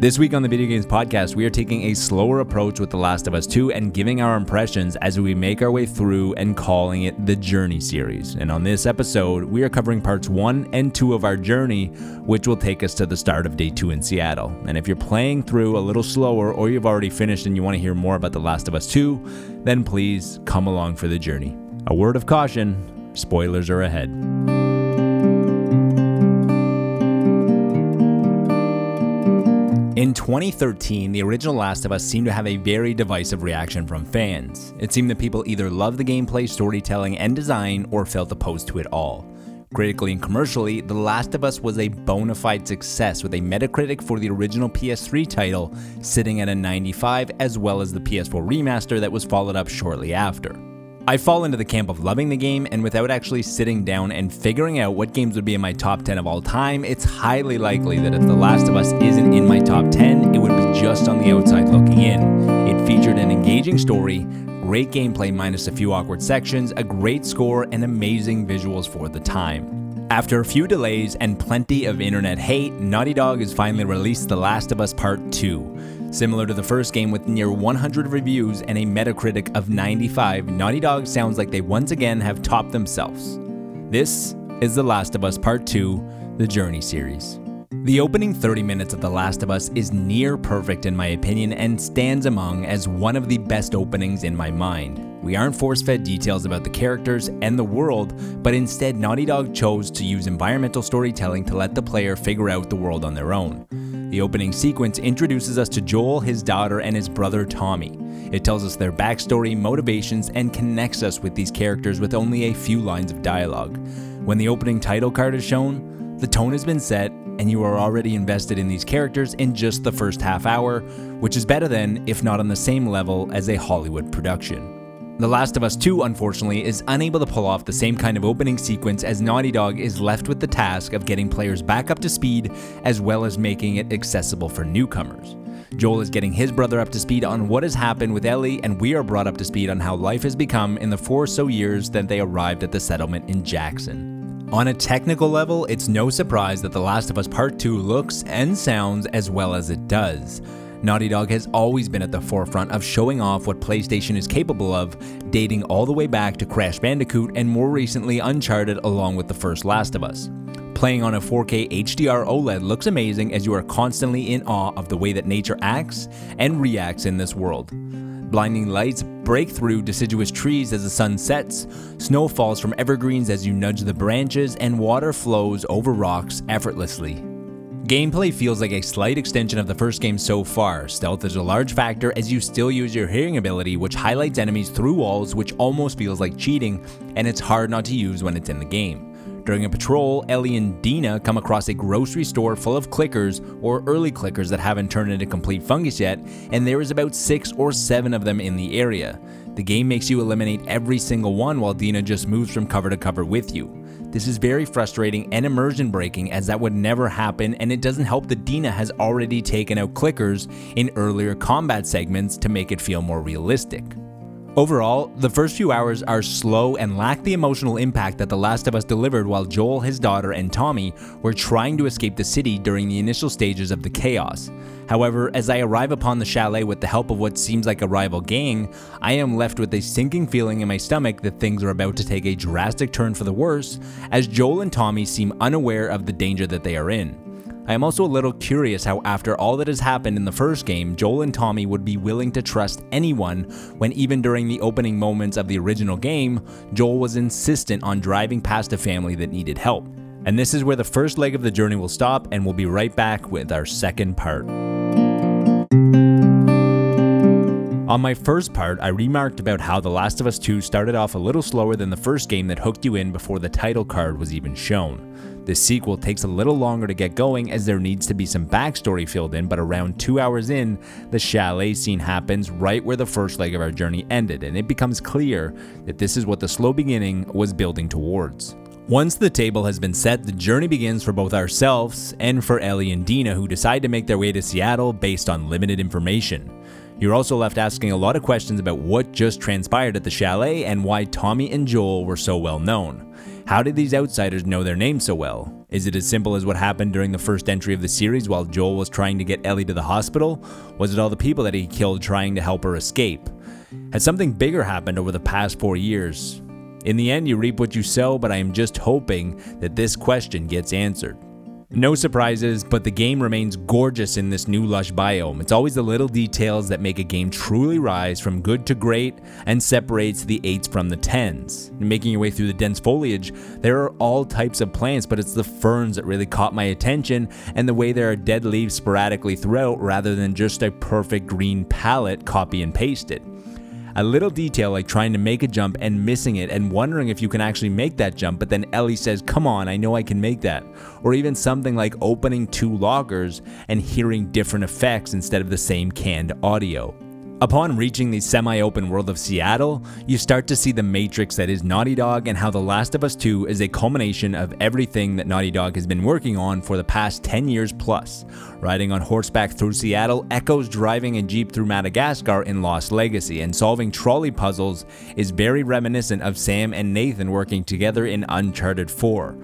This week on the Video Games Podcast, we are taking a slower approach with The Last of Us 2 and giving our impressions as we make our way through and calling it the Journey series. And on this episode, we are covering parts 1 and 2 of our journey, which will take us to the start of day 2 in Seattle. And if you're playing through a little slower or you've already finished and you want to hear more about The Last of Us 2, then please come along for the journey. A word of caution spoilers are ahead. In 2013, the original Last of Us seemed to have a very divisive reaction from fans. It seemed that people either loved the gameplay, storytelling, and design or felt opposed to it all. Critically and commercially, The Last of Us was a bona fide success with a Metacritic for the original PS3 title sitting at a 95 as well as the PS4 remaster that was followed up shortly after. I fall into the camp of loving the game, and without actually sitting down and figuring out what games would be in my top 10 of all time, it's highly likely that if The Last of Us isn't in my top 10, it would be just on the outside looking in. It featured an engaging story, great gameplay minus a few awkward sections, a great score, and amazing visuals for the time. After a few delays and plenty of internet hate, Naughty Dog has finally released The Last of Us Part 2. Similar to the first game with near 100 reviews and a Metacritic of 95, Naughty Dog sounds like they once again have topped themselves. This is The Last of Us Part 2, the Journey series. The opening 30 minutes of The Last of Us is near perfect in my opinion and stands among as one of the best openings in my mind. We aren't force fed details about the characters and the world, but instead, Naughty Dog chose to use environmental storytelling to let the player figure out the world on their own. The opening sequence introduces us to Joel, his daughter, and his brother Tommy. It tells us their backstory, motivations, and connects us with these characters with only a few lines of dialogue. When the opening title card is shown, the tone has been set, and you are already invested in these characters in just the first half hour, which is better than, if not on the same level, as a Hollywood production. The Last of Us 2, unfortunately, is unable to pull off the same kind of opening sequence as Naughty Dog is left with the task of getting players back up to speed as well as making it accessible for newcomers. Joel is getting his brother up to speed on what has happened with Ellie, and we are brought up to speed on how life has become in the four or so years that they arrived at the settlement in Jackson. On a technical level, it's no surprise that The Last of Us Part 2 looks and sounds as well as it does. Naughty Dog has always been at the forefront of showing off what PlayStation is capable of, dating all the way back to Crash Bandicoot and more recently Uncharted along with the first Last of Us. Playing on a 4K HDR OLED looks amazing as you are constantly in awe of the way that nature acts and reacts in this world. Blinding lights break through deciduous trees as the sun sets, snow falls from evergreens as you nudge the branches, and water flows over rocks effortlessly. Gameplay feels like a slight extension of the first game so far. Stealth is a large factor as you still use your hearing ability, which highlights enemies through walls, which almost feels like cheating, and it's hard not to use when it's in the game. During a patrol, Ellie and Dina come across a grocery store full of clickers, or early clickers that haven't turned into complete fungus yet, and there is about six or seven of them in the area. The game makes you eliminate every single one while Dina just moves from cover to cover with you. This is very frustrating and immersion breaking as that would never happen, and it doesn't help that Dina has already taken out clickers in earlier combat segments to make it feel more realistic. Overall, the first few hours are slow and lack the emotional impact that The Last of Us delivered while Joel, his daughter, and Tommy were trying to escape the city during the initial stages of the chaos. However, as I arrive upon the chalet with the help of what seems like a rival gang, I am left with a sinking feeling in my stomach that things are about to take a drastic turn for the worse, as Joel and Tommy seem unaware of the danger that they are in. I am also a little curious how, after all that has happened in the first game, Joel and Tommy would be willing to trust anyone when, even during the opening moments of the original game, Joel was insistent on driving past a family that needed help. And this is where the first leg of the journey will stop, and we'll be right back with our second part. On my first part, I remarked about how The Last of Us 2 started off a little slower than the first game that hooked you in before the title card was even shown. The sequel takes a little longer to get going as there needs to be some backstory filled in, but around two hours in, the chalet scene happens right where the first leg of our journey ended, and it becomes clear that this is what the slow beginning was building towards. Once the table has been set, the journey begins for both ourselves and for Ellie and Dina, who decide to make their way to Seattle based on limited information. You're also left asking a lot of questions about what just transpired at the chalet and why Tommy and Joel were so well known. How did these outsiders know their names so well? Is it as simple as what happened during the first entry of the series while Joel was trying to get Ellie to the hospital? Was it all the people that he killed trying to help her escape? Has something bigger happened over the past four years? In the end, you reap what you sow, but I am just hoping that this question gets answered. No surprises, but the game remains gorgeous in this new lush biome. It's always the little details that make a game truly rise from good to great and separates the 8s from the 10s. Making your way through the dense foliage, there are all types of plants, but it's the ferns that really caught my attention and the way there are dead leaves sporadically throughout rather than just a perfect green palette copy and pasted. A little detail like trying to make a jump and missing it and wondering if you can actually make that jump, but then Ellie says, Come on, I know I can make that. Or even something like opening two lockers and hearing different effects instead of the same canned audio. Upon reaching the semi open world of Seattle, you start to see the matrix that is Naughty Dog and how The Last of Us 2 is a culmination of everything that Naughty Dog has been working on for the past 10 years plus. Riding on horseback through Seattle echoes driving a Jeep through Madagascar in Lost Legacy, and solving trolley puzzles is very reminiscent of Sam and Nathan working together in Uncharted 4.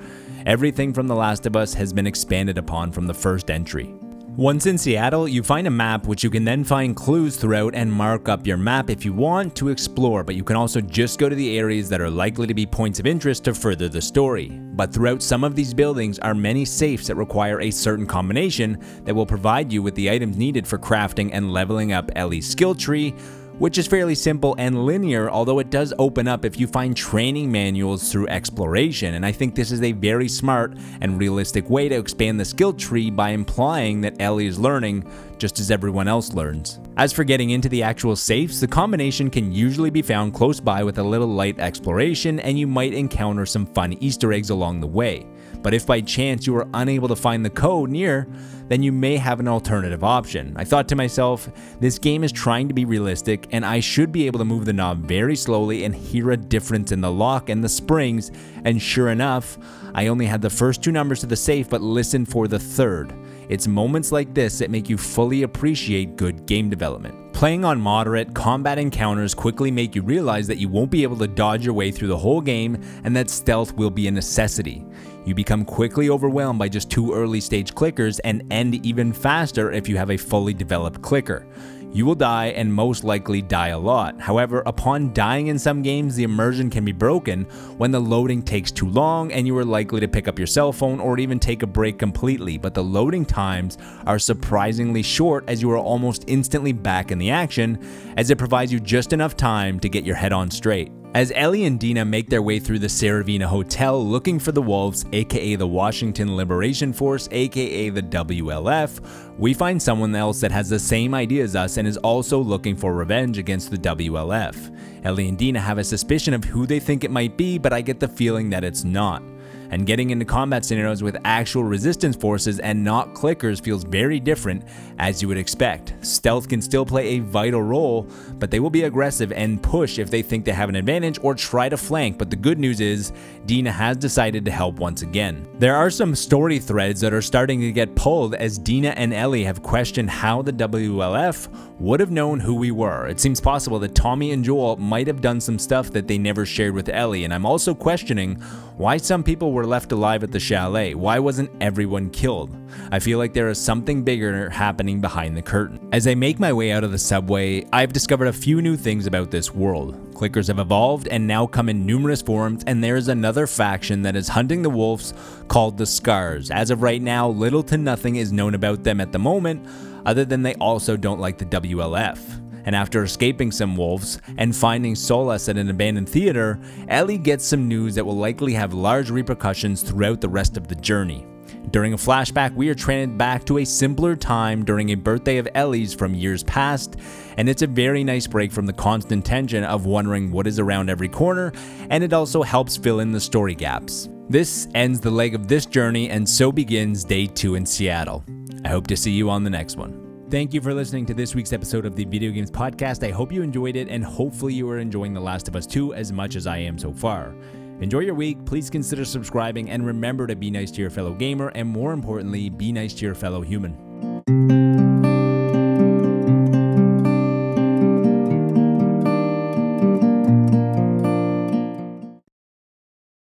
Everything from The Last of Us has been expanded upon from the first entry. Once in Seattle, you find a map which you can then find clues throughout and mark up your map if you want to explore, but you can also just go to the areas that are likely to be points of interest to further the story. But throughout some of these buildings are many safes that require a certain combination that will provide you with the items needed for crafting and leveling up Ellie's skill tree, which is fairly simple and linear, although it does open up if you find training manuals through exploration. And I think this is a very smart and realistic way to expand the skill tree by implying that Ellie is learning just as everyone else learns. As for getting into the actual safes, the combination can usually be found close by with a little light exploration, and you might encounter some fun Easter eggs along the way. But if by chance you are unable to find the code near, then you may have an alternative option. I thought to myself, this game is trying to be realistic, and I should be able to move the knob very slowly and hear a difference in the lock and the springs, and sure enough, I only had the first two numbers to the safe but listened for the third. It's moments like this that make you fully appreciate good game development. Playing on moderate, combat encounters quickly make you realize that you won't be able to dodge your way through the whole game and that stealth will be a necessity. You become quickly overwhelmed by just two early stage clickers and end even faster if you have a fully developed clicker. You will die and most likely die a lot. However, upon dying in some games, the immersion can be broken when the loading takes too long and you are likely to pick up your cell phone or even take a break completely. But the loading times are surprisingly short as you are almost instantly back in the action, as it provides you just enough time to get your head on straight. As Ellie and Dina make their way through the Saravina Hotel looking for the Wolves, aka the Washington Liberation Force, aka the WLF, we find someone else that has the same idea as us and is also looking for revenge against the WLF. Ellie and Dina have a suspicion of who they think it might be, but I get the feeling that it's not and getting into combat scenarios with actual resistance forces and not clickers feels very different as you would expect. Stealth can still play a vital role, but they will be aggressive and push if they think they have an advantage or try to flank. But the good news is, Dina has decided to help once again. There are some story threads that are starting to get pulled as Dina and Ellie have questioned how the WLF would have known who we were. It seems possible that Tommy and Joel might have done some stuff that they never shared with Ellie, and I'm also questioning why some people were left alive at the chalet. Why wasn't everyone killed? I feel like there is something bigger happening behind the curtain. As I make my way out of the subway, I've discovered a few new things about this world. Clickers have evolved and now come in numerous forms, and there is another faction that is hunting the wolves called the Scars. As of right now, little to nothing is known about them at the moment, other than they also don't like the WLF and after escaping some wolves and finding solace at an abandoned theater, Ellie gets some news that will likely have large repercussions throughout the rest of the journey. During a flashback, we are transported back to a simpler time during a birthday of Ellie's from years past, and it's a very nice break from the constant tension of wondering what is around every corner, and it also helps fill in the story gaps. This ends the leg of this journey, and so begins day two in Seattle. I hope to see you on the next one. Thank you for listening to this week's episode of the Video Games Podcast. I hope you enjoyed it, and hopefully, you are enjoying The Last of Us 2 as much as I am so far. Enjoy your week, please consider subscribing, and remember to be nice to your fellow gamer, and more importantly, be nice to your fellow human.